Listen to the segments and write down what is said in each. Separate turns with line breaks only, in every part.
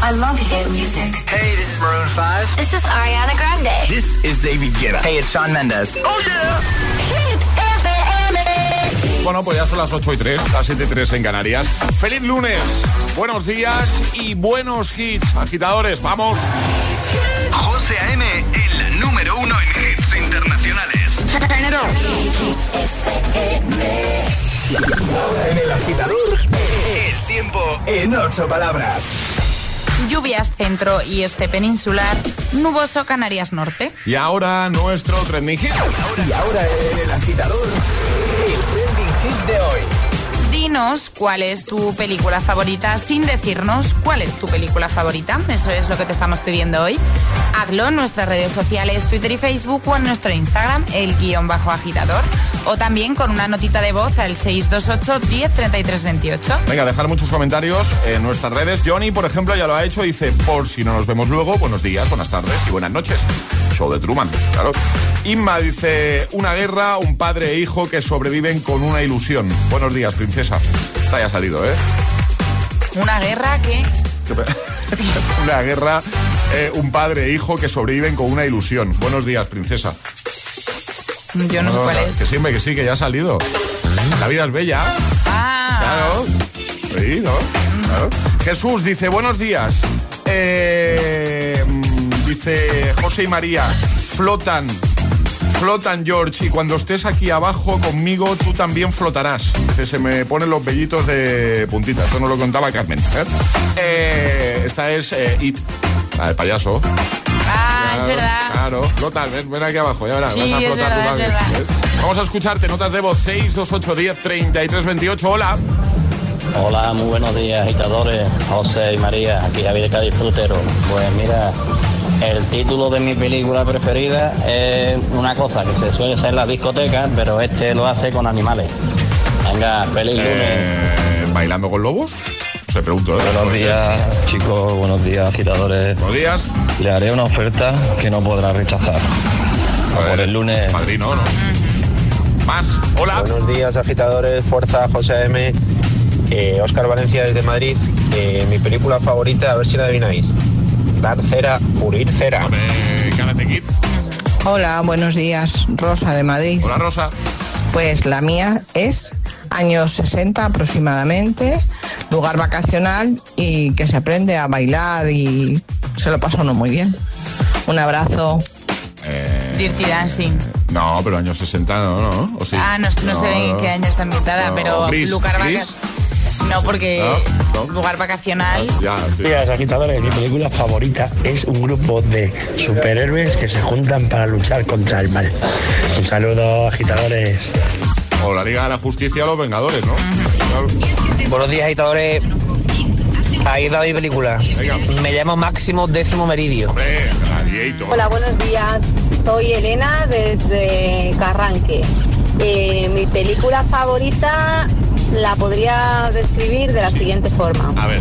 I love hit music.
Hey, this is Maroon 5.
This is Ariana Grande.
This is David Guetta. Hey, it's Shawn Mendes.
Oh yeah. Hit
FM. Bueno, pues ya son las 8 y 3, las 7 y 3 en Canarias. ¡Feliz lunes! Buenos días y buenos hits. Agitadores, vamos.
José A.M., el número uno en hits internacionales.
En el agitador, el tiempo en ocho palabras.
Lluvias centro y este peninsular, nuboso Canarias Norte.
Y ahora nuestro trending hit.
Y ahora en el agitador, el trending hit de hoy.
Dinos cuál es tu película favorita sin decirnos cuál es tu película favorita. Eso es lo que te estamos pidiendo hoy. Hazlo en nuestras redes sociales, Twitter y Facebook o en nuestro Instagram, el guion bajo agitador. O también con una notita de voz al 628 10 28.
Venga, dejar muchos comentarios en nuestras redes. Johnny, por ejemplo, ya lo ha hecho. Dice, por si no nos vemos luego, buenos días, buenas tardes y buenas noches. Show de Truman, claro. Inma dice, una guerra, un padre e hijo que sobreviven con una ilusión. Buenos días, princesa. Está ya salido, ¿eh?
Una guerra que...
una guerra, eh, un padre e hijo que sobreviven con una ilusión. Buenos días, princesa.
Yo no, sé cuál es.
Que sí, que sí, que ya ha salido. La vida es bella.
Ah.
Claro. Sí, ¿no? Claro. Jesús dice, buenos días. Eh, dice José y María, flotan flotan, George, y cuando estés aquí abajo conmigo, tú también flotarás. Que se me ponen los vellitos de puntita. Esto nos lo contaba Carmen. ¿eh? Eh, esta es eh, It, la del payaso.
Ah, es verdad.
Claro, flota, ven, ven, aquí abajo, ya verás, vas a flotar tú también. Vamos a escucharte, notas de voz 628 10 33 28. Hola.
Hola, muy buenos días, agitadores. José y María, aquí Javier Cádiz Frutero. Pues mira, el título de mi película preferida es una cosa que se suele hacer en las discotecas, pero este lo hace con animales. Venga, feliz lunes.
Eh, ¿Bailando con lobos? Se pregunto. ¿eh?
Buenos días, chicos. Buenos días, agitadores.
Buenos días.
Le haré una oferta que no podrá rechazar. Por el lunes.
Padrino, ¿no? Más. Hola.
Buenos días, agitadores. Fuerza, José M. Eh, Oscar Valencia desde Madrid. Eh, mi película favorita, a ver si la adivináis. Dar cera, pulir cera.
Hola, buenos días. Rosa de Madrid.
Hola, Rosa.
Pues la mía es años 60 aproximadamente, lugar vacacional y que se aprende a bailar y se lo pasa uno muy bien. Un abrazo.
Eh,
Dirty Dancing.
No, pero años 60 no, ¿no? ¿O sí?
Ah, no, no,
No,
sé en qué año está ambientada,
No,
pero
gris,
lugar
gris.
No, porque
No, no.
lugar vacacional.
Ya, sí.
Días, agitadores. Mi película favorita es un grupo de superhéroes que se juntan para luchar contra el mal. Un saludo, agitadores.
O la Liga de la Justicia los Vengadores, ¿no? Claro.
Buenos días, agitadores. Ahí está mi película. Me llamo Máximo Décimo Meridio.
Hola, buenos días. Soy Elena desde Carranque. Eh, mi película favorita la podría describir de la siguiente forma.
A ver.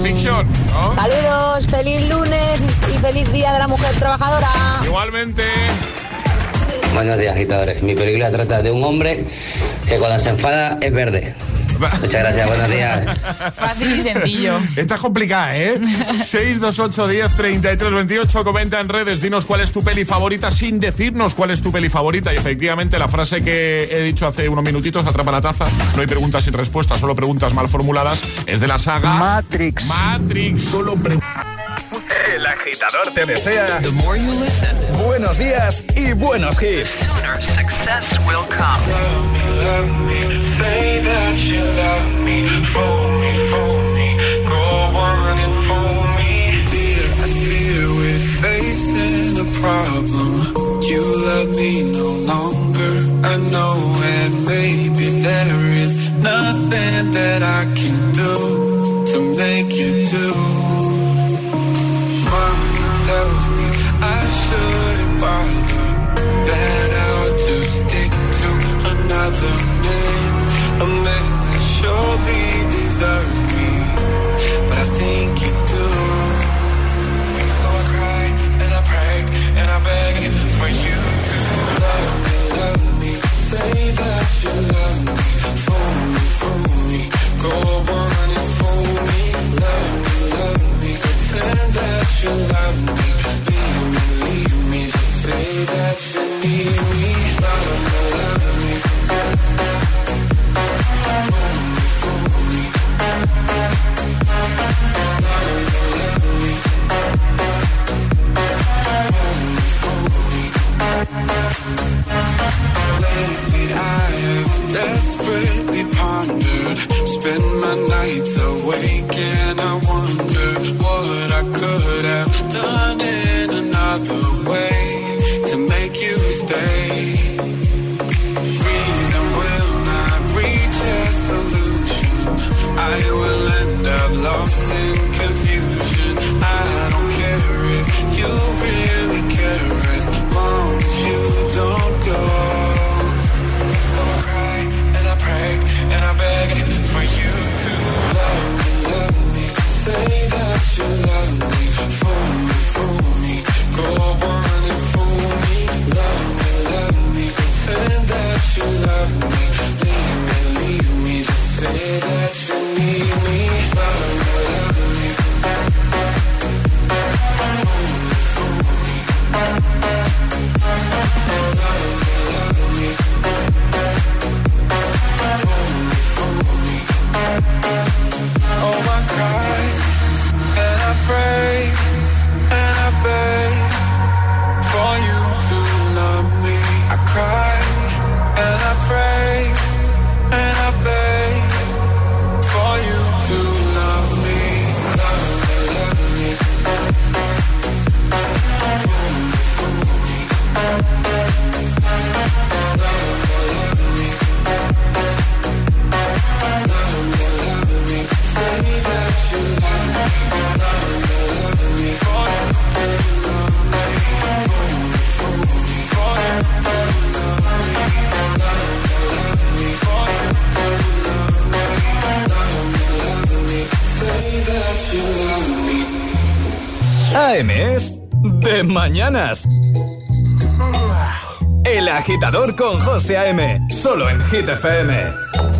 Fiction, ¿no?
Saludos, feliz lunes y feliz día de la mujer trabajadora.
Igualmente.
Buenos días, agitadores. Mi película trata de un hombre que cuando se enfada es verde. Muchas gracias, buenos días.
Fácil y sencillo.
Esta es complicada, ¿eh? 628 10 33 28. Comenta en redes, dinos cuál es tu peli favorita sin decirnos cuál es tu peli favorita. Y efectivamente, la frase que he dicho hace unos minutitos, atrapa la taza, no hay preguntas sin respuestas, solo preguntas mal formuladas, es de la saga
Matrix.
Matrix. Solo
El agitador te desea buenos días y buenos hits.
Sooner success will come.
I fear we're facing a problem. You love me no longer. I know, and maybe there is nothing that I can do to make you do. another man, a man that surely deserves me. But I think you do. So I cry and I pray and I beg for you to love
me, love me. Say that you love me, fool me,
fool me. Go on and fool me, love
me, love me. Pretend
that you love me, leave me, leave me. Just say that you need me. have desperately pondered. Spend my nights awake and I wonder what I could have done in another way to make you stay. Reason will not reach a solution. I will end up lost in confusion. I don't care if you really. you
de mañanas. El agitador con José A.M. Solo en Hit FM.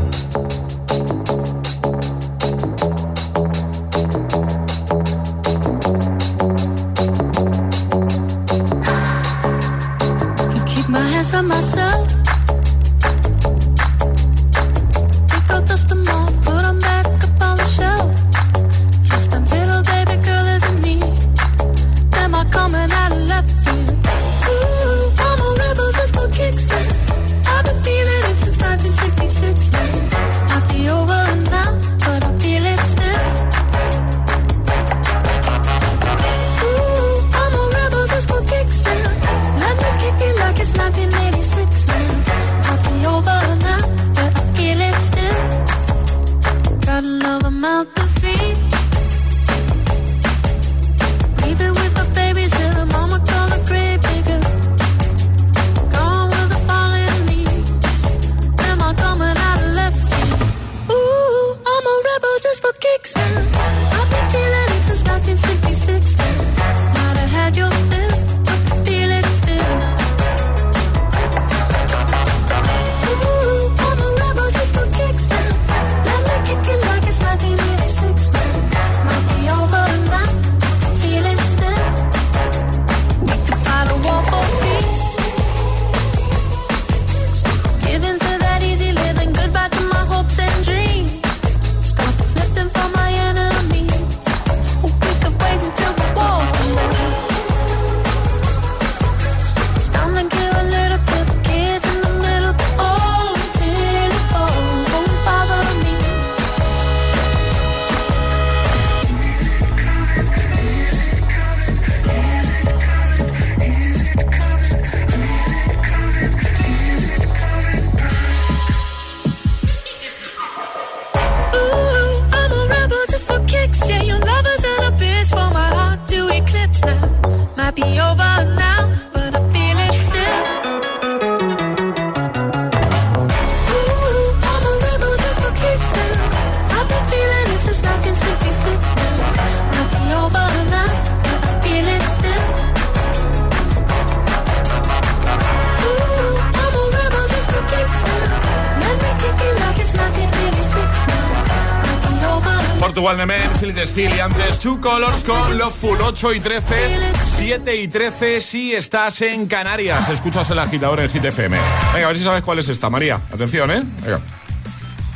Steel y antes Two Colors con Love Full 8 y 13, 7 y 13 si estás en Canarias. Escuchas el agitador en Hit FM. Venga, a ver si sabes cuál es esta, María. Atención, ¿eh? Venga.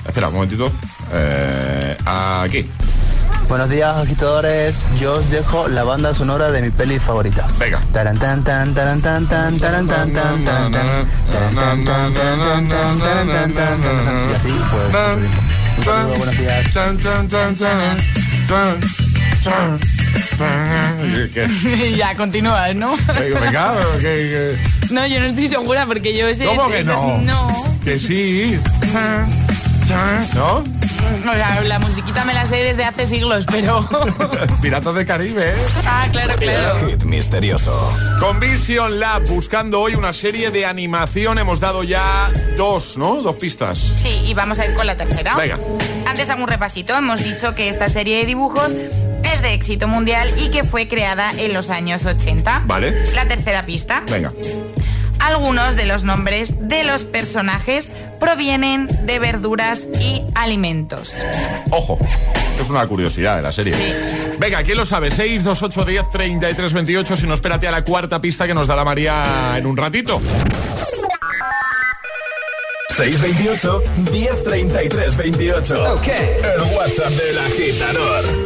Espera un momentito. Eh, aquí.
Buenos días, agitadores. Yo os dejo la banda sonora de mi peli favorita.
Venga.
Y así, pues, mucho tiempo. Buenos días.
Ya, continúas, ¿no? No, yo no estoy segura porque yo ese...
¿Cómo que
ese-?
No. Que sí. ¿No?
O sea, la musiquita me la sé desde hace siglos, pero...
Piratas del Caribe, ¿eh?
ah, claro, claro.
Hit misterioso.
Con Vision Lab, buscando hoy una serie de animación, hemos dado ya dos, ¿no? Dos pistas.
Sí, y vamos a ir con la tercera.
Venga.
Antes hago un repasito. Hemos dicho que esta serie de dibujos es de éxito mundial y que fue creada en los años 80.
Vale.
La tercera pista.
Venga.
Algunos de los nombres de los personajes provienen de verduras y alimentos.
Ojo, es una curiosidad de la serie. Venga, ¿quién lo sabe? 6, 2, 8, 10, 33, 28. Si no, espérate a la cuarta pista que nos dará María en un ratito.
628 1033 28. Ok. El WhatsApp del agitador.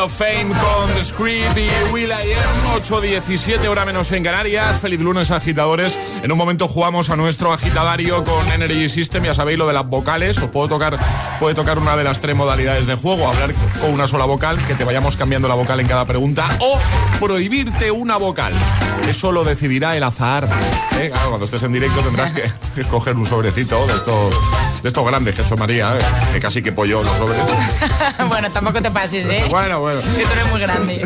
Of Fame
con The Script y Will I Am 8.17 hora menos en Canarias. Feliz lunes agitadores. En un momento jugamos a nuestro agitadario con Energy System. Ya sabéis lo de las vocales. Os puedo tocar, puede tocar una de las tres modalidades de juego. Hablar con una sola vocal, que te vayamos cambiando la vocal en cada pregunta. O prohibirte una vocal. Eso lo decidirá el azar. ¿eh? Claro, cuando estés en directo tendrás que, escoger un sobrecito de estos, de estos grandes que ha hecho María, ¿eh? que casi que pollo los sobres.
bueno, tampoco te pases, ¿eh?
Bueno, bueno.
Que tú eres muy grande.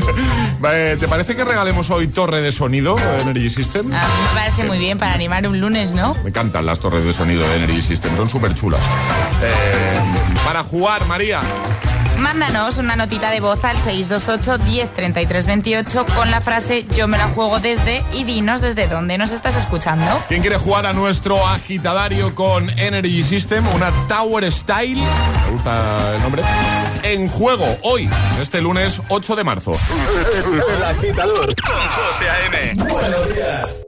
¿Te parece que regalemos hoy torre de sonido de Energy System?
A mí me parece muy bien para animar un lunes, ¿no?
Me encantan las torres de sonido de Energy System, son súper chulas. Eh, para jugar, María.
Mándanos una notita de voz al 628 10 28 con la frase Yo me la juego desde y dinos desde dónde nos estás escuchando.
¿Quién quiere jugar a nuestro agitadario con Energy System? Una Tower Style. Me gusta el nombre. En juego hoy, este lunes 8 de marzo.
El agitador con José A.M. Buenos días.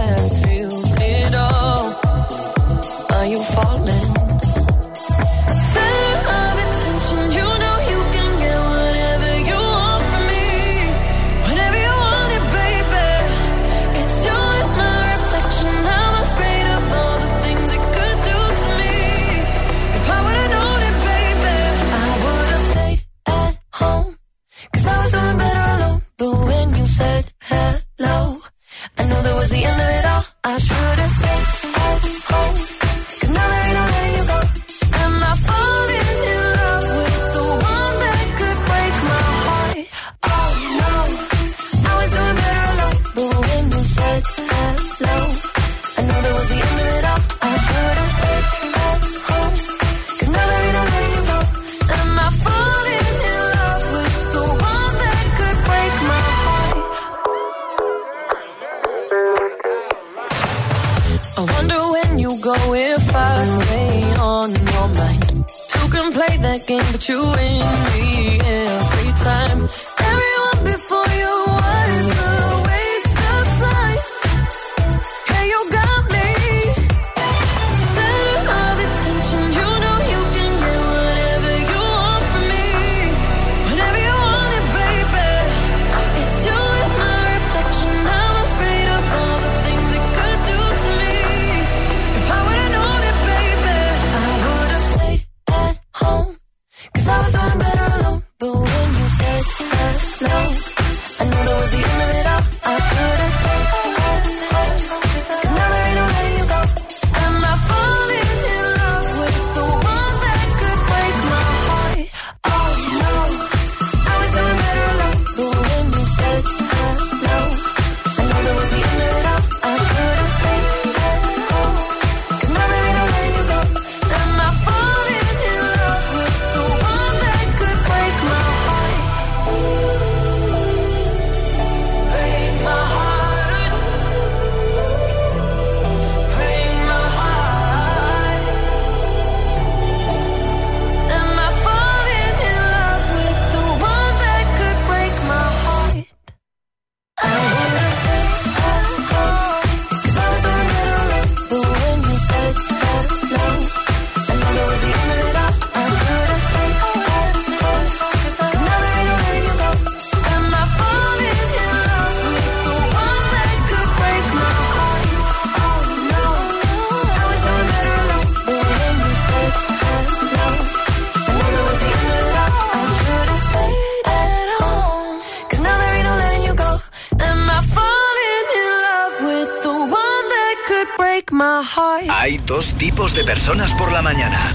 tipos de personas por la mañana.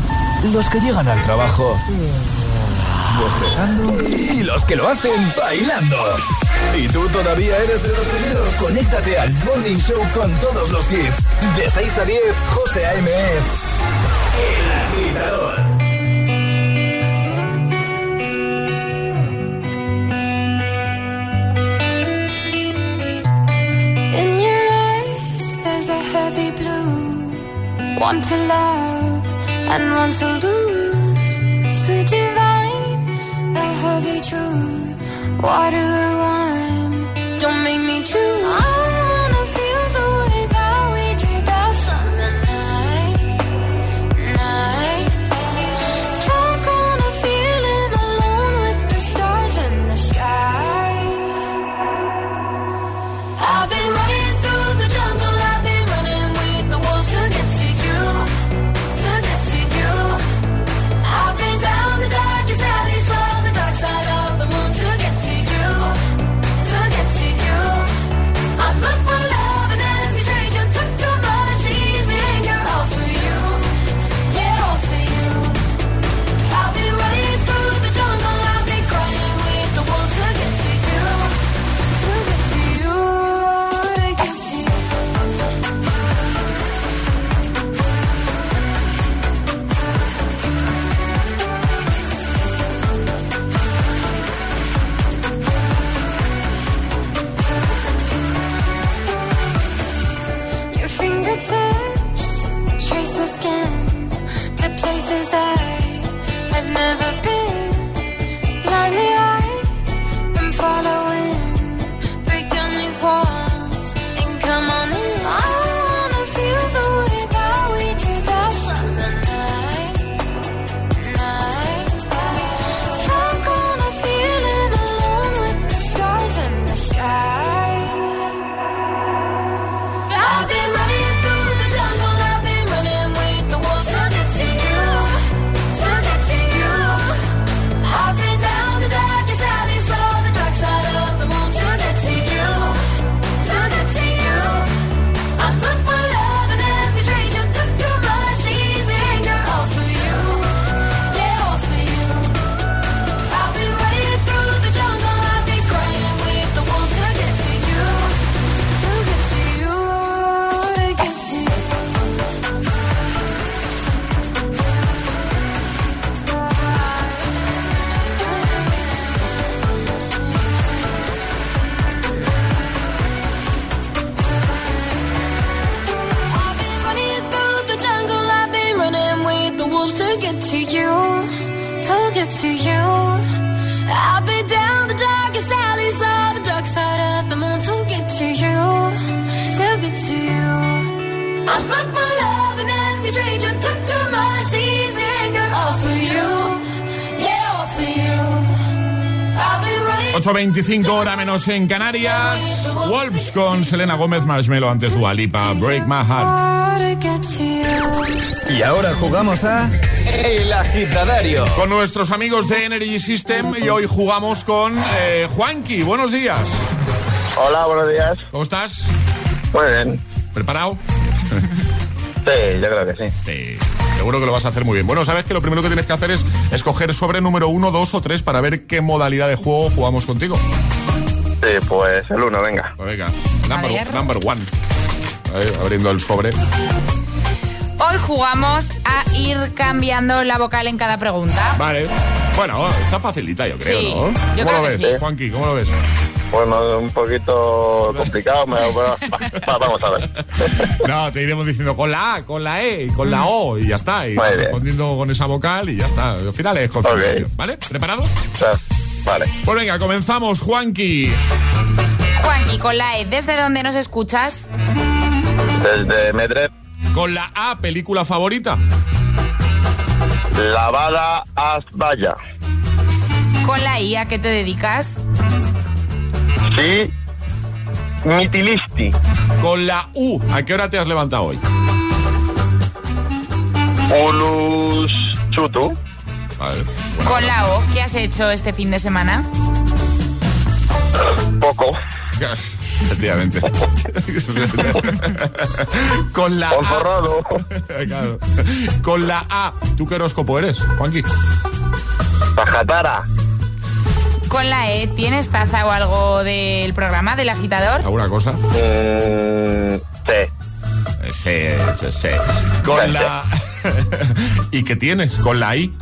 Los que llegan al trabajo bostezando y los que lo hacen bailando. ¿Y tú todavía eres de los primeros? Conéctate al Morning Show con todos los hits. De 6 a 10, José A.M.
One to love and one to lose. Sweet divine, the heavy truth. Water and wine, don't make me choose. Get to you. I've been down the darkest alleys of the dark side of the moon to get to you, to get to you. I look for love and every stranger took too much easy anger all for you, yeah, all for you. I've been running
8.25 hora menos en Canarias. Wolves con Selena Gómez Marshmello antes Dualipa. Break My Heart.
Y ahora jugamos a El Agitadario.
Con nuestros amigos de Energy System y hoy jugamos con eh, Juanqui. Buenos días.
Hola, buenos días.
¿Cómo estás?
Muy bien.
¿Preparado?
Sí, yo creo que sí.
Sí. Seguro que lo vas a hacer muy bien. Bueno, sabes que lo primero que tienes que hacer es escoger sobre número uno, dos o tres para ver qué modalidad de juego jugamos contigo.
Sí, pues el uno, venga.
Pues venga, number, number one. Ahí, abriendo el sobre.
Hoy jugamos a ir cambiando la vocal en cada pregunta.
Vale. Bueno, está facilita, yo creo,
Sí,
¿no?
yo
¿Cómo
creo
lo
que
ves,
sí.
Juanqui? ¿Cómo lo ves?
Bueno, un poquito complicado, vamos a ver.
No, te iremos diciendo con la A, con la E y con la O y ya está. Y respondiendo con esa vocal y ya está. Al final es concentración, ¿vale? ¿Preparado?
Vale.
Pues venga, comenzamos, Juanqui.
Juanqui, con la E, ¿desde dónde nos escuchas?
Desde Medred,
Con la A, película favorita.
Lavada Asbaya.
Con la I, ¿a qué te dedicas?
Sí, Mitilisti.
Con la U, ¿a qué hora te has levantado hoy?
Ulus Chutu.
Vale.
Con la O, ¿qué has hecho este fin de semana?
Poco.
Efectivamente. Con la. A. Claro. Con la A, ¿tú qué horóscopo eres, Juanqui?
Pajatara.
Con la E, ¿tienes taza o algo del programa del agitador?
¿Alguna cosa?
Mm, sí.
Sí, sí, sí. Con la... ¿Y qué tienes? Con la I.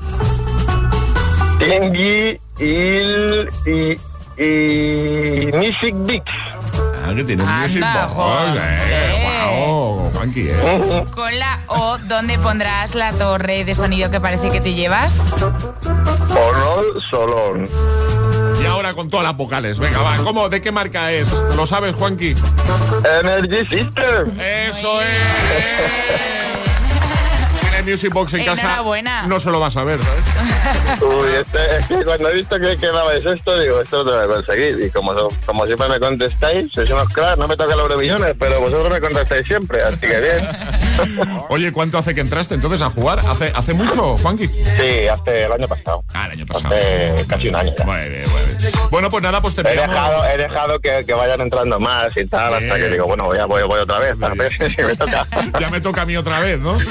Tengi, Il y, y Music Bix.
Ah, que tiene un
Anda,
music box. Eh, guau, Juanqui, ¿eh?
Con la O, ¿dónde pondrás la torre de sonido que parece que te llevas?
Horror Solón.
Y ahora con todas las vocales. Venga, va. ¿Cómo? ¿De qué marca es? ¿Te lo sabes, Juanqui?
Energy System.
Eso es. Music Box en casa.
Enhorabuena.
No se lo vas a ver, ¿sabes?
Uy, este, es que cuando he visto que quedabais esto, digo, esto lo tengo que conseguir. Y como, como siempre me contestáis, sois unos cracks, no me toca los millones, pero vosotros me contestáis siempre, así que bien.
Oye, ¿cuánto hace que entraste entonces a jugar? ¿Hace, hace mucho, Juanqui?
Sí, hace el año pasado.
Ah, el año pasado.
Hace casi un año ya.
Muy bien, muy bien. Bueno, pues nada, pues te
He dejado, he dejado que, que vayan entrando más y tal, hasta que digo, bueno, voy, a- voy, voy otra vez, a ver si me toca.
Ya me toca a mí otra vez, ¿no?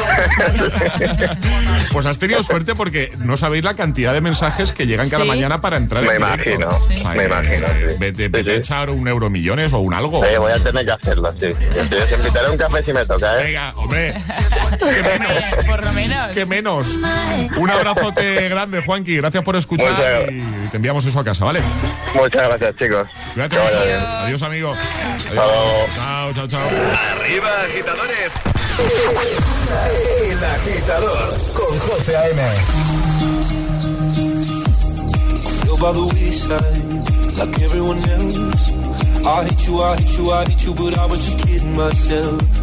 Pues has tenido suerte porque no sabéis la cantidad de mensajes que llegan cada
Sí.
mañana para entrar
Me
en
imagino,
O sea,
me imagino,
eh, Vete, vete a echar un euro millones o un algo.
Sí, voy a tener que hacerlo, sí. Te invitaré un café si me toca, ¿eh?
Venga, hombre. ¿Qué menos?
Por lo menos.
¿Qué menos? Un abrazote grande, Juanqui. Gracias por escuchar
Muchas
y te enviamos eso a casa, ¿vale?
Muchas gracias, chicos.
Cuídate mucho. Adiós, amigo. Adiós. Chao, chao, chao.
Arriba, agitadores. El agitador con José A.M.
by the wayside like everyone else. I hate you, I hate you, I hate you, but I was just kidding myself.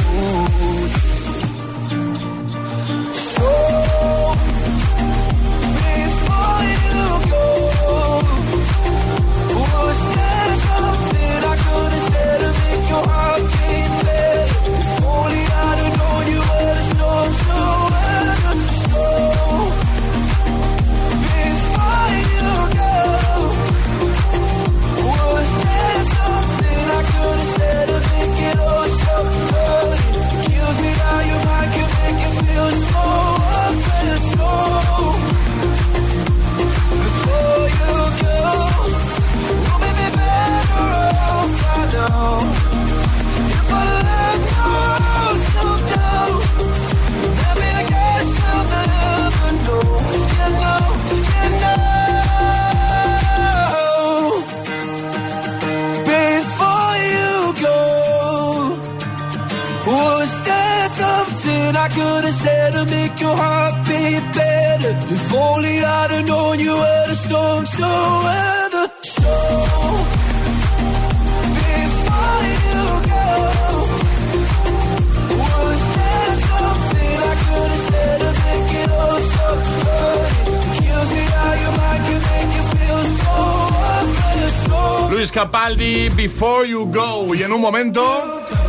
Before You Go. Y en un momento,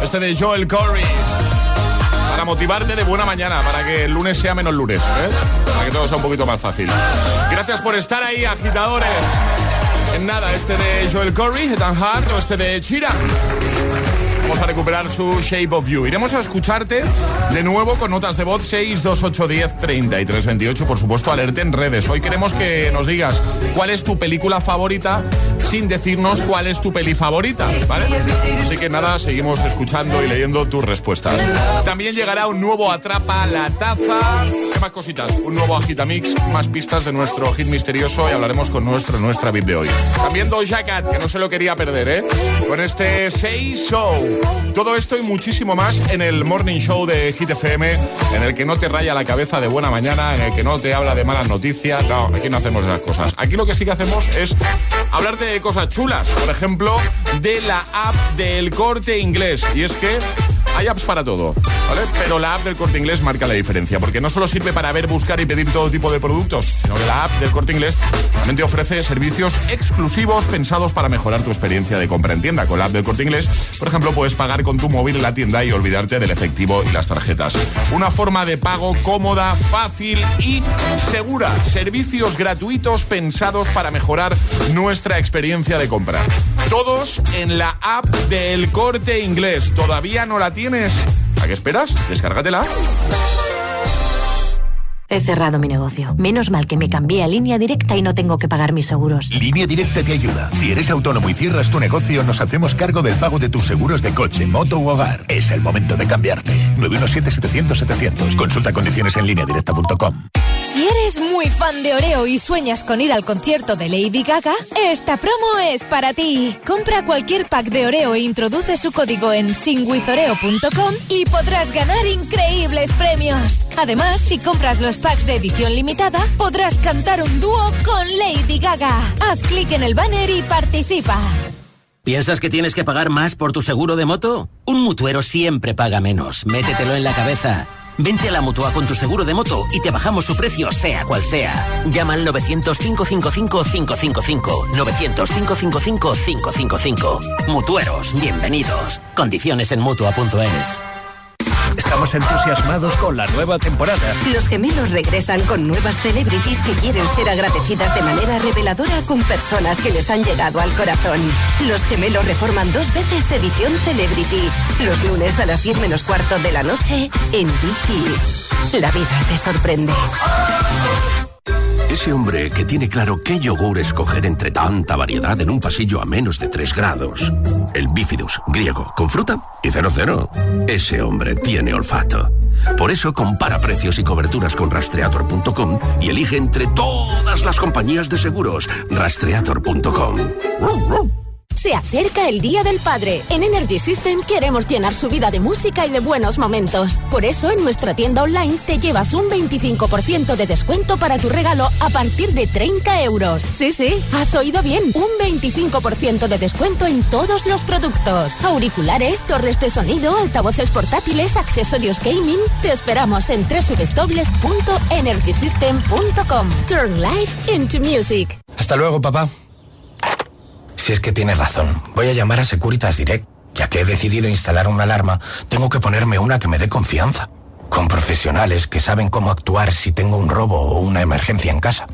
este de Joel Corey. Para motivarte de buena mañana, para que el lunes sea menos lunes, ¿eh? Para que todo sea un poquito más fácil. Gracias por estar ahí, agitadores. En nada, este de Joel Corey, Ethan Hart o este de Chira. Vamos a recuperar su Shape of You. Iremos a escucharte de nuevo con notas de voz 62810 3328. Por supuesto, alerte en redes. Hoy queremos que nos digas cuál es tu película favorita sin decirnos cuál es tu peli favorita, ¿vale? Así que nada, seguimos escuchando y leyendo tus respuestas. También llegará un nuevo Atrapa la Taza. ¿Qué más cositas? Un nuevo Agitamix, más pistas de nuestro hit misterioso y hablaremos con nuestro, nuestra VIP de hoy. También Doja Cat, que no se lo quería perder, ¿eh? Con este Say Show. Todo esto y muchísimo más en el Morning Show de Hit FM, en el que no te raya la cabeza de buena mañana, en el que no te habla de malas noticias. No, aquí no hacemos esas cosas. Aquí lo que sí que hacemos es hablarte de cosas chulas. Por ejemplo, de la app del corte inglés. Y es que hay apps para todo, ¿vale? Pero la app del corte inglés marca la diferencia, porque no solo sirve para ver, buscar y pedir todo tipo de productos, sino que la app del corte inglés también te ofrece servicios exclusivos pensados para mejorar tu experiencia de compra en tienda. Con la app del corte inglés, por ejemplo, puedes pagar con tu móvil en la tienda y olvidarte del efectivo y las tarjetas. Una forma de pago cómoda, fácil y segura. Servicios gratuitos pensados para mejorar nuestra experiencia de compra. Todos en la app del corte inglés. ¿Todavía no la tienes? ¿A qué esperas? Descárgatela.
He cerrado mi negocio. Menos mal que me cambié a línea directa y no tengo que pagar mis seguros.
Línea Directa te ayuda. Si eres autónomo y cierras tu negocio, nos hacemos cargo del pago de tus seguros de coche, moto u hogar. Es el momento de cambiarte. 917-700-700. Consulta condiciones en lineadirecta.com.
Si eres muy fan de Oreo y sueñas con ir al concierto de Lady Gaga, esta promo es para ti. Compra cualquier pack de Oreo e introduce su código en singwithoreo.com y podrás ganar increíbles premios. Además, si compras los packs de edición limitada, podrás cantar un dúo con Lady Gaga. Haz clic en el banner y participa.
¿Piensas que tienes que pagar más por tu seguro de moto? Un mutuero siempre paga menos. Métetelo en la cabeza. Vente a la Mutua con tu seguro de moto y te bajamos su precio sea cual sea. Llama al 900-555-555. 900-555-555. Mutueros, bienvenidos. Condiciones en Mutua.es.
Estamos entusiasmados con la nueva temporada.
Los gemelos regresan con nuevas celebrities que quieren ser agradecidas de manera reveladora con personas que les han llegado al corazón. Los gemelos reforman dos veces edición Celebrity. Los lunes a las 10 menos cuarto de la noche en Dickies. La vida te sorprende.
Ese hombre que tiene claro qué yogur escoger entre tanta variedad en un pasillo a menos de 3 grados. El bifidus, griego, con fruta y 00. Ese hombre tiene olfato. Por eso compara precios y coberturas con rastreator.com y elige entre todas las compañías de seguros. Rastreator.com.
Se acerca el Día del Padre. En Energy System queremos llenar su vida de música y de buenos momentos. Por eso en nuestra tienda online te llevas un 25% de descuento para tu regalo a partir de 30 euros. Sí, sí, has oído bien. Un 25% de descuento en todos los productos. Auriculares, torres de sonido, altavoces portátiles, accesorios gaming. Te esperamos en www.energysystem.com. Turn life into music.
Hasta luego, papá. Si es que tienes razón, voy a llamar a Securitas Direct. Ya que he decidido instalar una alarma, tengo que ponerme una que me dé confianza. Con profesionales que saben cómo actuar si tengo un robo o una emergencia en casa.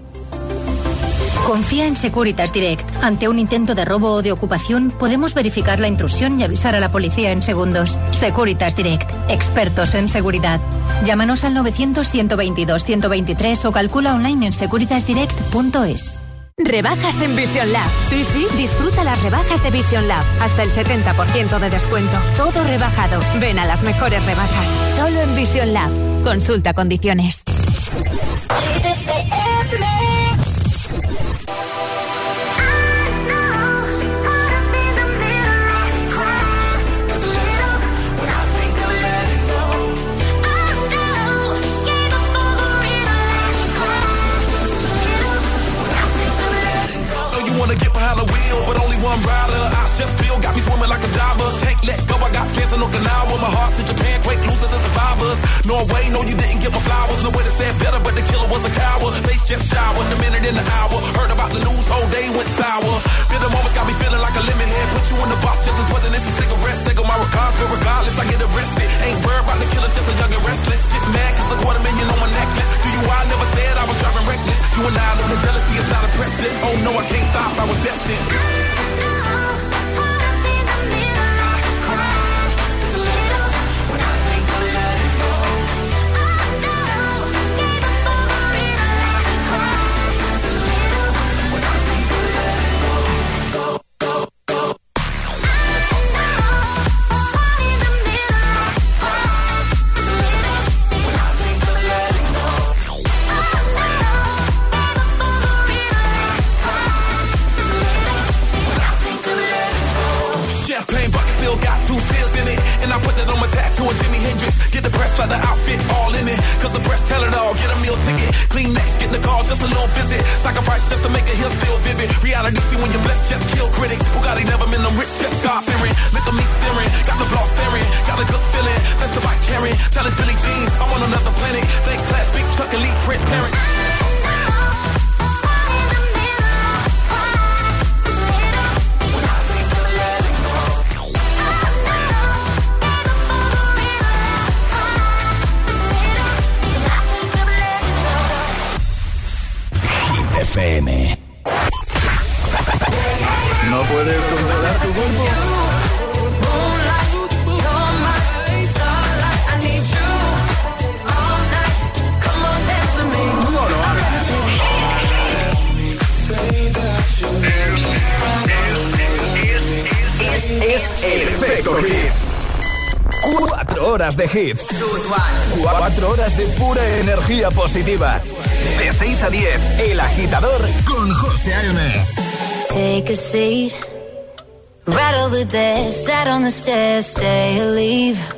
Confía en Securitas Direct. Ante un intento de robo o de ocupación, podemos verificar la intrusión y avisar a la policía en segundos. Securitas Direct. Expertos en seguridad. Llámanos al 900-122-123 o calcula online en securitasdirect.es.
Rebajas en Vision Lab. Sí, sí, disfruta las rebajas de Vision Lab. Hasta el 70% de descuento. Todo rebajado. Ven a las mejores rebajas. Solo en Vision Lab. Consulta condiciones.
Wanna get behind the wheel, but only one rider. I chef Bill got me swimming like a diver. Can't let go, I got fans in Okinawa. My heart to Japan, quake losers and survivors. Norway, no, you didn't get my flowers. No way to say better, but the killer was a coward. Face just shower, a minute in the hour. Heard about the news, whole day went sour. Feel the moment got me feeling like a lemon head. Put you in the box, just as wasn't this a cigarette. Take my regards, but regardless, I get arrested. Ain't worried about the killers, just a young and restless. Get mad, cause a quarter million on my necklace. Do you, I never said I was driving reckless. You and I know the jealousy is not impressive. Oh no, I can't stop, I was destined. Look at me staring, got the block staring. Got a good feeling, that's the bike carrying. Tell us Billy Jeans, I'm on another planet. Thank class, big truck, elite, transparent.
Hit FM. ¿No puedes controlar tu cuerpo? Es. Cuatro horas de hits. Cuatro horas de pura energía positiva. De 6 a 10, El Agitador con José A.M.
Take a seat. Right over there, sat on the stairs, stay leave.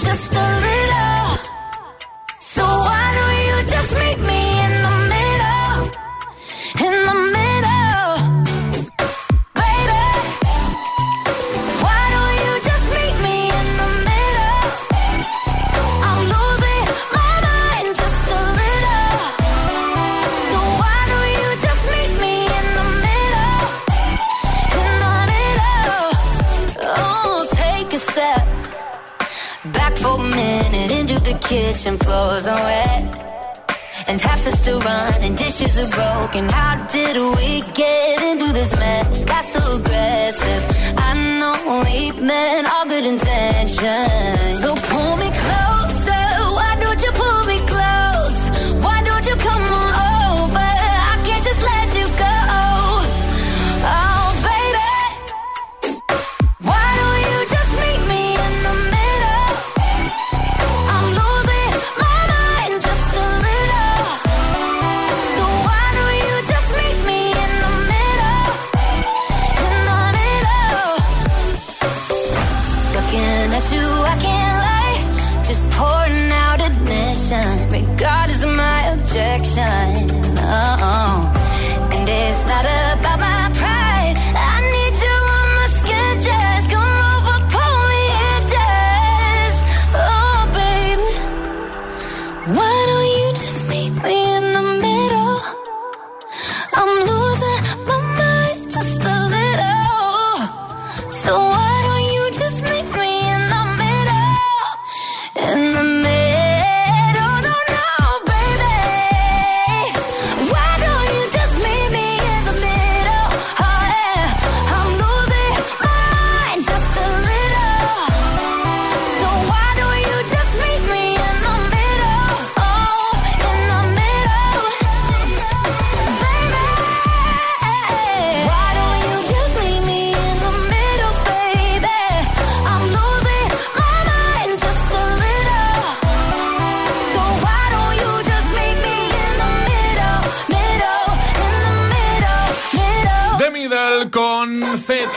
just a little. Kitchen. Floors are wet. And taps are still running, dishes are broken. How did we get into this mess? Got so aggressive. I know we meant all good intentions. So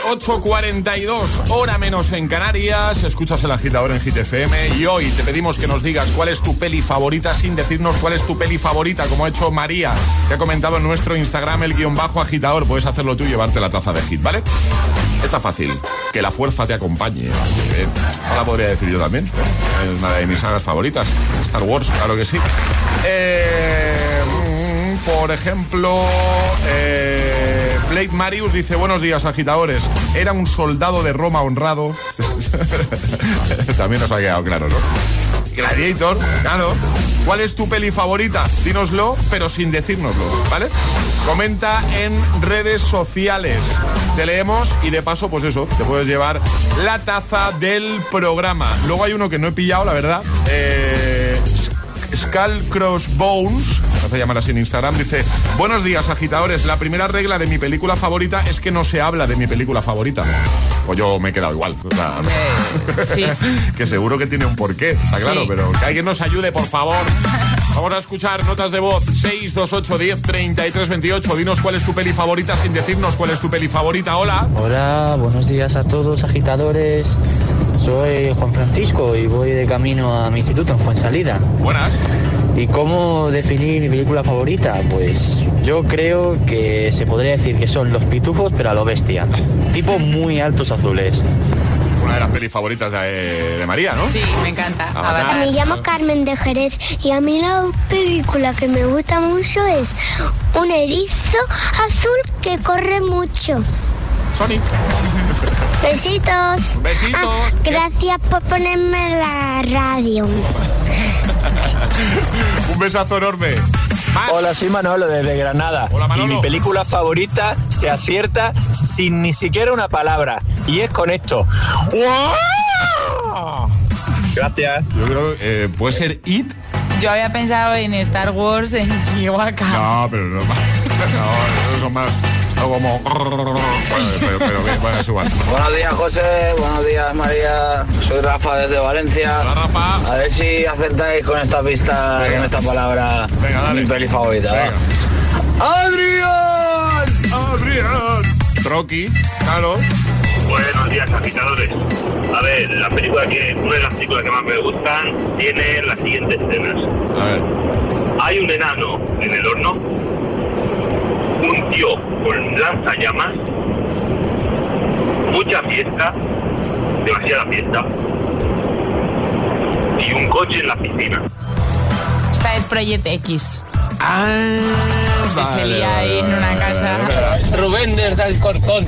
Z842, hora menos en Canarias. Escuchas el agitador en Hit FM y hoy te pedimos que nos digas cuál es tu peli favorita sin decirnos cuál es tu peli favorita, como ha hecho María, que ha comentado en nuestro Instagram el guion bajo agitador. Puedes hacerlo tú y llevarte la taza de hit, ¿vale? Está fácil. Que la fuerza te acompañe. Ahora podría decir yo también. Es una de mis sagas favoritas. Star Wars, claro que sí. Eh, mm, por ejemplo, eh, Blade Marius dice: Buenos días, agitadores. Era un soldado de Roma honrado. También nos ha quedado claro, ¿no? Gladiator, claro. ¿Cuál es tu peli favorita? Dínoslo, pero sin decírnoslo, ¿vale? Comenta en redes sociales. Te leemos y de paso, pues eso, te puedes llevar la taza del programa. Luego hay uno que no he pillado, la verdad. Eh, Skull Crossbones, hace llamar así en Instagram, dice: Buenos días, agitadores. La primera regla de mi película favorita es que no se habla de mi película favorita. Pues yo me he quedado igual. o sea,
sí.
que seguro que tiene un porqué, está claro,
Sí.
pero que alguien nos ayude, por favor. Vamos a escuchar notas de voz 628 10 33 28. Dinos cuál es tu peli favorita sin decirnos cuál es tu peli favorita. Hola.
Hola, buenos días a todos, agitadores. Soy Juan Francisco y voy de camino a mi instituto en Fuensalida.
Buenas.
¿Y cómo definir mi película favorita? Pues yo creo que se podría decir que son los pitufos, pero a lo bestia. Tipo muy altos azules.
Una de las pelis favoritas de, de María, ¿no?
Sí, me encanta.
Avatar.
Me llamo Carmen de Jerez y a mí la película que me gusta mucho es un erizo azul que corre mucho.
Sonic.
Besitos.
Besitos.
Ah, gracias por ponerme la radio.
Un besazo enorme.
Hola, soy Manolo desde Granada. Y mi película favorita se acierta sin ni siquiera una palabra. Y es con esto. Gracias.
Yo creo que eh, puede ser It.
Yo había pensado en Star Wars en Chihuahua.
No, pero no. No, esos son más. Como. Bueno, pero, pero bien, bueno, es igual.
Buenos días, José. Buenos días, María. Soy Rafa desde Valencia.
Hola, Rafa.
A ver si acertáis con esta pista,
Venga.
con esta palabra.
Venga, dale.
Mi peli favorita. va.
Venga.
¡Adrián!
¡Adrián! Rocky, claro.
Buenos días, agitadores. A ver, la película que, una de las películas que más me gustan tiene las siguientes escenas.
A ver.
Hay un enano en el horno, un tío con lanzallamas, mucha fiesta, demasiada fiesta, y un coche en la piscina.
Esta es Project X.
Ah,
que se lía ahí en una casa.
Rubén desde el Cortón.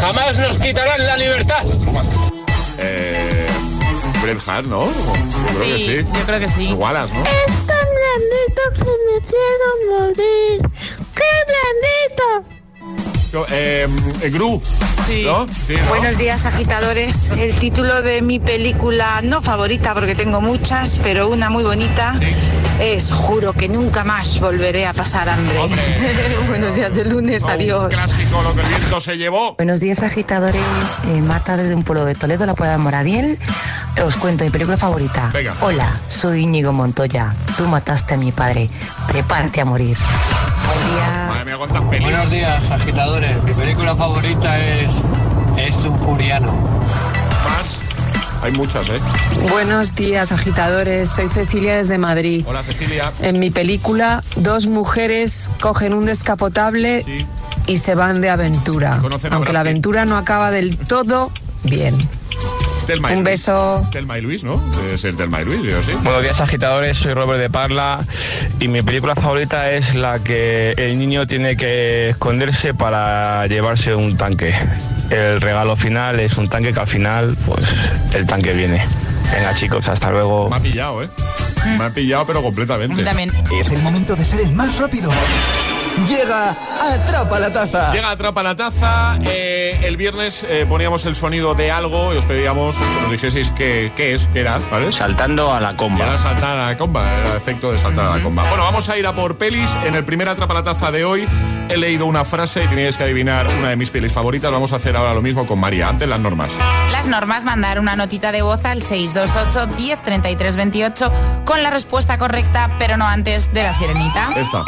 Jamás nos quitarán la libertad.
Eh, Bret Hart, ¿no? Yo creo que sí.
yo creo que sí.
Wallace, ¿no?
Es tan blandito que me quiero morir. ¡Qué blandito!
Yo, Eh, eh, Gru. ¿No? Sí, ¿no?
Buenos días, agitadores. El título de mi película, no favorita porque tengo muchas, pero una muy bonita, es Juro que nunca más volveré a pasar hambre. Buenos días de lunes, adiós.
Clásico, lo que el viento se llevó.
Buenos días, agitadores. Eh, Marta desde un pueblo de Toledo, la Puebla de Moradiel. Os cuento mi película favorita.
Venga.
Hola, soy Íñigo Montoya. Tú mataste a mi padre. Prepárate a morir.
Madre mía, cuántas pelis.
Buenos días, agitadores. Mi película favorita es Es un furiano.
Más. Hay muchas, ¿eh?
Buenos días, agitadores. Soy Cecilia desde Madrid.
Hola, Cecilia.
En mi película, dos mujeres cogen un descapotable y se van de aventura. Aunque la aventura no acaba del todo bien.
Telma y
Un beso.
Telma y Luis, ¿no? Debe ser Telma y Luis, yo sí.
Buenos días, agitadores. Soy Robert de Parla. Y mi película favorita es la que el niño tiene que esconderse para llevarse un tanque. El regalo final es un tanque que al final, pues, el tanque viene. Venga, chicos, hasta luego.
Me ha pillado, ¿eh? Me ha pillado, pero completamente.
Es el momento de ser el más rápido. Llega Atrapa la Taza.
Llega Atrapa la Taza. Eh, el viernes eh, poníamos el sonido de algo y os pedíamos que nos dijeseis qué, qué es, qué era, ¿vale?
Saltando a la comba.
Era saltar a la comba, era el efecto de saltar a la comba. Bueno, vamos a ir a por pelis. En el primer Atrapa la Taza de hoy he leído una frase y teníais que adivinar una de mis pelis favoritas. Vamos a hacer ahora lo mismo con María. Antes las normas.
Las normas, mandar una notita de voz al 628 10 33 28 con la respuesta correcta, pero no antes de la sirenita.
Esta.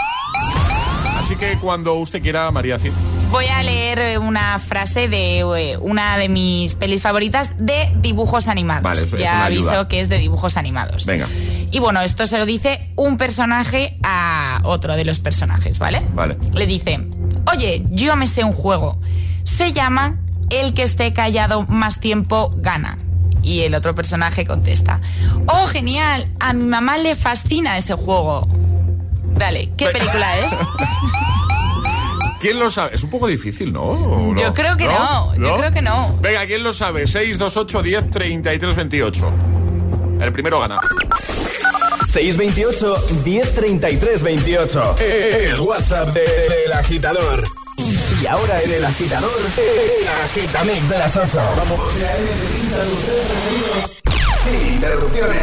Así que cuando usted quiera, María Cid.
Voy a leer eh, una frase de eh, una de mis pelis favoritas de dibujos animados.
Vale, eso es
ya aviso que es de dibujos animados.
Venga,
Y bueno, esto se lo dice un personaje a otro de los personajes, ¿vale?
vale.
Le dice, oye, yo me sé un juego. Se llama El que esté callado más tiempo gana. Y el otro personaje contesta, oh, genial, a mi mamá le fascina ese juego. Dale, ¿qué película es?
¿Quién lo sabe? Es un poco difícil, ¿no? ¿O no?
Yo creo que no, yo creo que no.
Venga, ¿quién lo sabe? 628 10 33 28. El primero gana.
628 1033 28. El WhatsApp de- del agitador. Y ahora en el agitador, el agitamix de las 8. Vamos. sin interrupciones.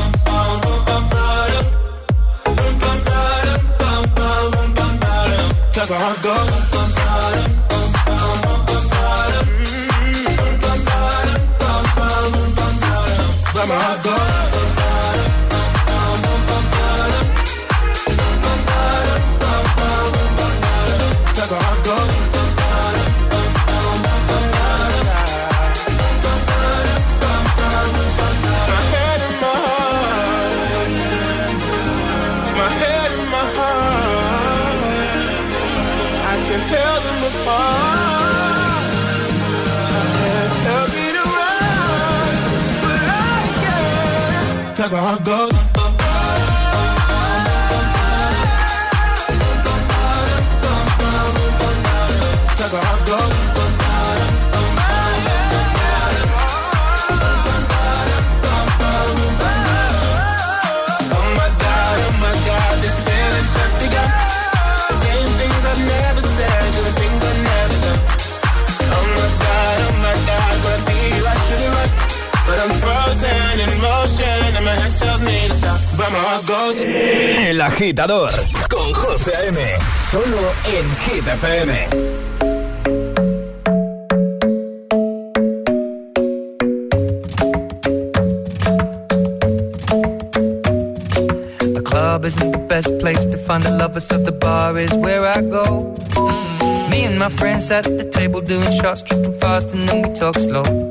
Cause my heart can't. Cause my
El agitador con José. Solo en Hit FM.
The club isn't the best place to find the lovers, so the bar is where I go. Mm. Me and my friends at the table doing shots, tripping fast, and then we talk slow.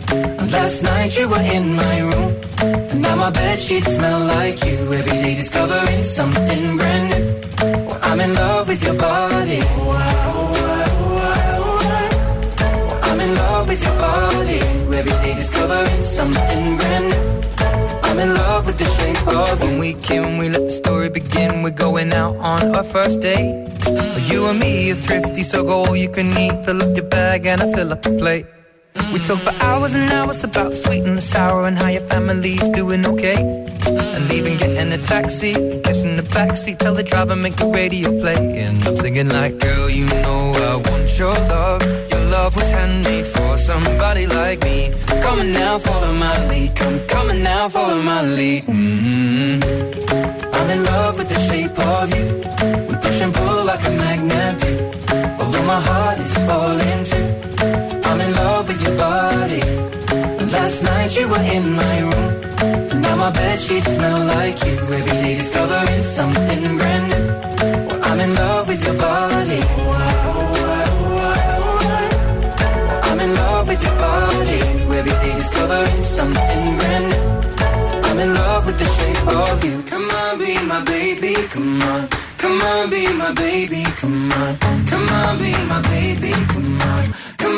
Last night you were in my room. And now my bed sheets smell like you. Every day discovering something brand new. Well, I'm in love with your body. Well, I'm in love with your body. Every day discovering something brand new. I'm in love with the shape of you. When we came, we let the story begin. We're going out on our first date. You and me are thrifty, so go all you can eat. Fill up your bag and I fill up the plate. We talk for hours and hours about the sweet and the sour and how your family's doing okay. And leaving, getting a taxi, kissing the backseat, tell the driver make the radio play. And I'm singing like, girl, you know I want your love. Your love was handmade for somebody like me. Come on now, follow my lead. Come, on now, follow my lead. mm I'm in love with the shape of you. We push and pull like a magnet do. Although my heart is falling too. I'm in love with your body. Last night you were in my room. Now my bed sheets smell like you. Every day discovering something brand new. Well, I'm in love with your body. I'm in love with your body. Every day discovering something brand new. I'm in love with the shape of you. Come on, be my baby. Come on. Come on, be my baby. Come on. Come on, be my baby. Come on.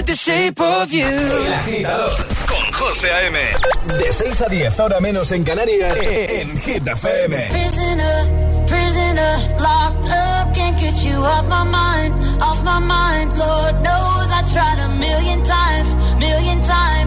With the shape of you.
El agitador con José A.M. De 6 a 10, ahora menos en Canarias, en Hit FM.
Prisoner, prisoner, locked up, can't get you off my mind, off my mind. Lord knows I tried a million times, million times.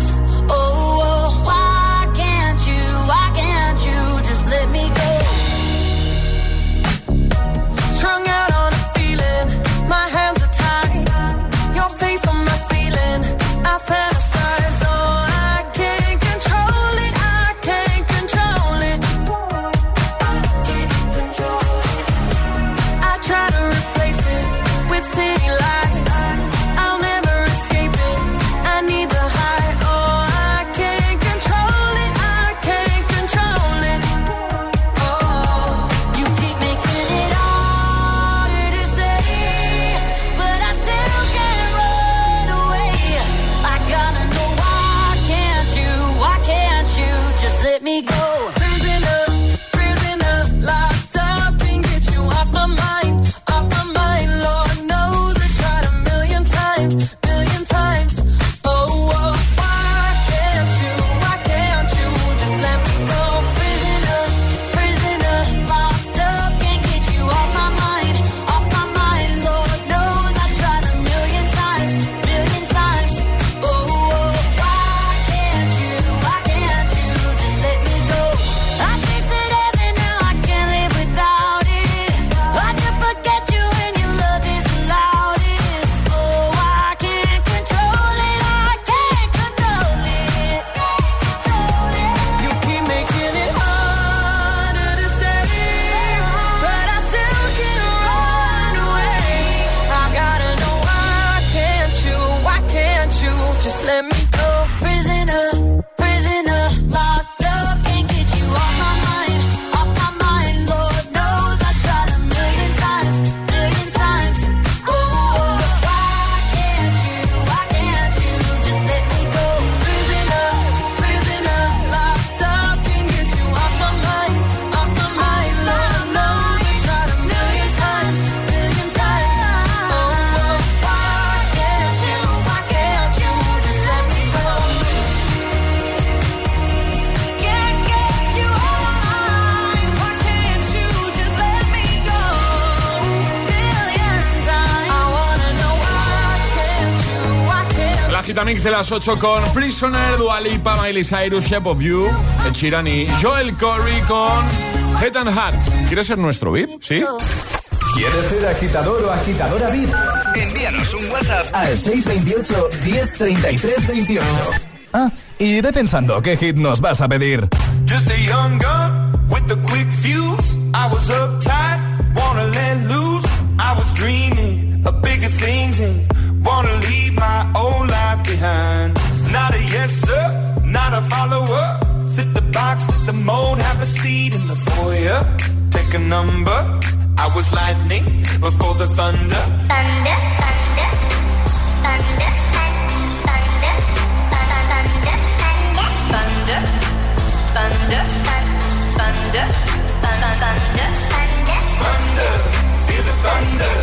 De las 8 con Prisoner, Dua Lipa, Miley Cyrus, Shape of You, Sheeran y Joel Corey con Head and Heart. ¿Quieres ser nuestro VIP? ¿Sí?
¿Quieres ser agitador o agitadora VIP? Envíanos un WhatsApp al 628 1033 28. Ah, y ve pensando qué hit nos vas a pedir.
Just a young gun with a quick fuse. I was uptight, wanna let loose. I was dreaming of bigger things and wanna leave my old life behind. Not a yes sir, not a follower. Fit the box, fit the mold, have a seat in the foyer. Take a number. I was lightning before the thunder.
Thunder, thunder, thunder, thunder, thunder, thunder, thunder, thunder, thunder,
Thunder, feel the thunder.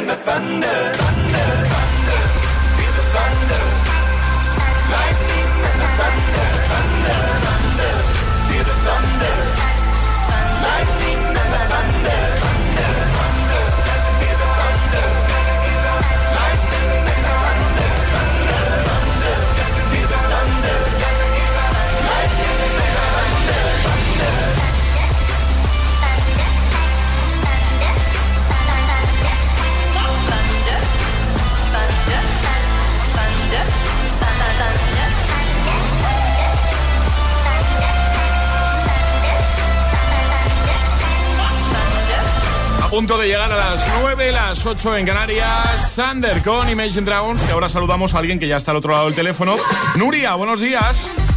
And the thunder.
Punto de llegar a las 9, las 8 en Canarias. Sander con Imagine Dragons. Y ahora saludamos a alguien que ya está al otro lado del teléfono. Nuria, buenos días.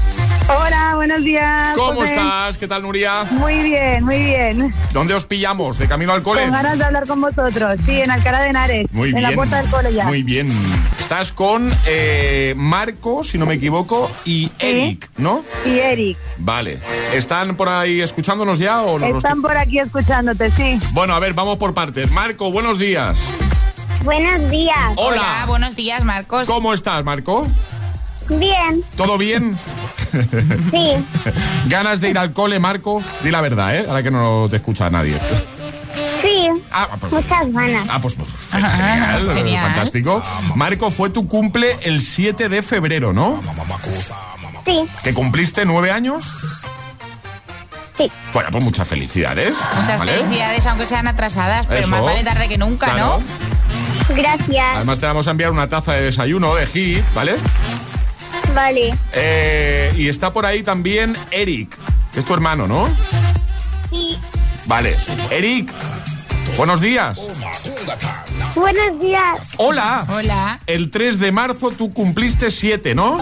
Hola, buenos días.
¿Cómo
José.
estás? ¿Qué tal, Nuria?
Muy bien, muy bien.
¿Dónde os pillamos? ¿De camino al cole?
Con ganas de hablar con vosotros. Sí, en Alcalá de Henares.
Muy
en
bien.
la puerta del cole ya.
Muy bien. Estás con eh, Marco, si no me equivoco, y Eric, ¿no?
Y Eric.
Vale. ¿Están por ahí escuchándonos ya o no? los
Están por aquí escuchándote, sí.
Bueno, a ver, vamos por partes. Marco, buenos días.
Buenos días.
Hola.
buenos días, Marcos.
¿Cómo estás, Marco?
Bien.
¿Todo bien?
Sí.
¿Ganas de ir al cole, Marco? Di la verdad, ¿eh? Ahora que no te escucha nadie.
Sí.
Ah, pues-
Muchas ganas.
Ah, pues, pues genial,
genial.
fantástico. Marco, fue tu cumple el 7 de febrero, ¿no?
Sí.
¿Que cumpliste nueve años?
Sí.
Bueno, pues muchas felicidades.
Muchas
¿vale?
felicidades, aunque sean atrasadas, pero
Eso.
más vale tarde que nunca,
Claro.
¿no?
Gracias.
Además te vamos a enviar una taza de desayuno de hit, ¿vale?
Vale.
Eh, y está por ahí también Eric, que es tu hermano, ¿no?
Sí.
Vale. Eric, buenos días.
Buenos días.
Hola.
Hola.
El 3 de marzo tú cumpliste 7, ¿no?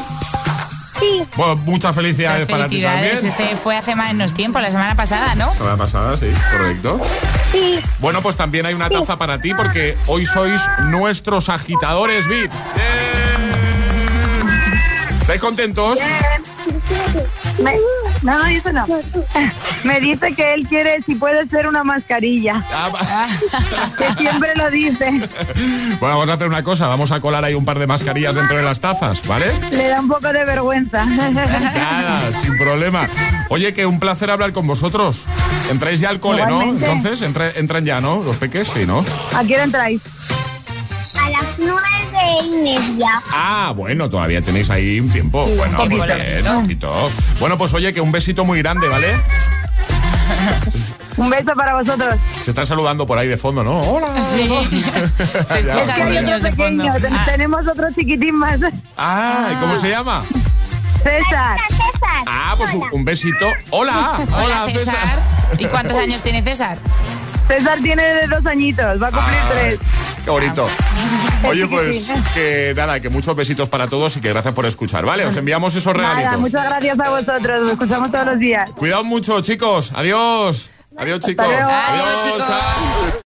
Sí.
Bueno, muchas felicidades,
Muchas
para ti también.
Este fue hace menos tiempo, la semana pasada, ¿no?
Semana pasada, sí, correcto.
Sí.
Bueno, pues también hay una taza para ti porque hoy sois nuestros agitadores VIP. ¡Bien! ¿Estáis contentos?
Me- no, no, eso no. Me dice que él quiere, si puede ser una mascarilla.
Ah,
que siempre lo dice.
Bueno, vamos a hacer una cosa, vamos a colar ahí un par de mascarillas dentro de las tazas, ¿vale?
Le da un poco de vergüenza.
Nada, sin problema. Oye, que un placer hablar con vosotros. Entráis ya al cole, ¿no? Entonces, entra- entran ya, ¿no? Los peques, sí, ¿no?
¿A qué hora entráis?
A las nueve y media.
Ah, bueno, todavía tenéis ahí un tiempo. Bueno, pues
poquito.
bien, un poquito. Bueno, pues oye, que un besito muy grande, ¿vale?
Un beso para vosotros.
Se están saludando por ahí de fondo, ¿no? Hola.
Sí.
Ya,
Es que
por
hay
ahí.
otro pequeño, ten- tenemos otro chiquitín más.
Ah, ¿y cómo se llama?
César.
César.
Ah, pues un, un besito. Hola.
Hola, César. ¿Y cuántos años tiene César?
César tiene de dos añitos, va a cumplir
Ah,
tres.
Qué bonito. Oye, pues que nada, que muchos besitos para todos y que gracias por escuchar, ¿vale? Os enviamos esos
Nada,
regalitos.
muchas gracias a vosotros, lo escuchamos todos los días.
Cuidado mucho, chicos. Adiós. Adiós, chicos.
Adiós, chicos.
chao.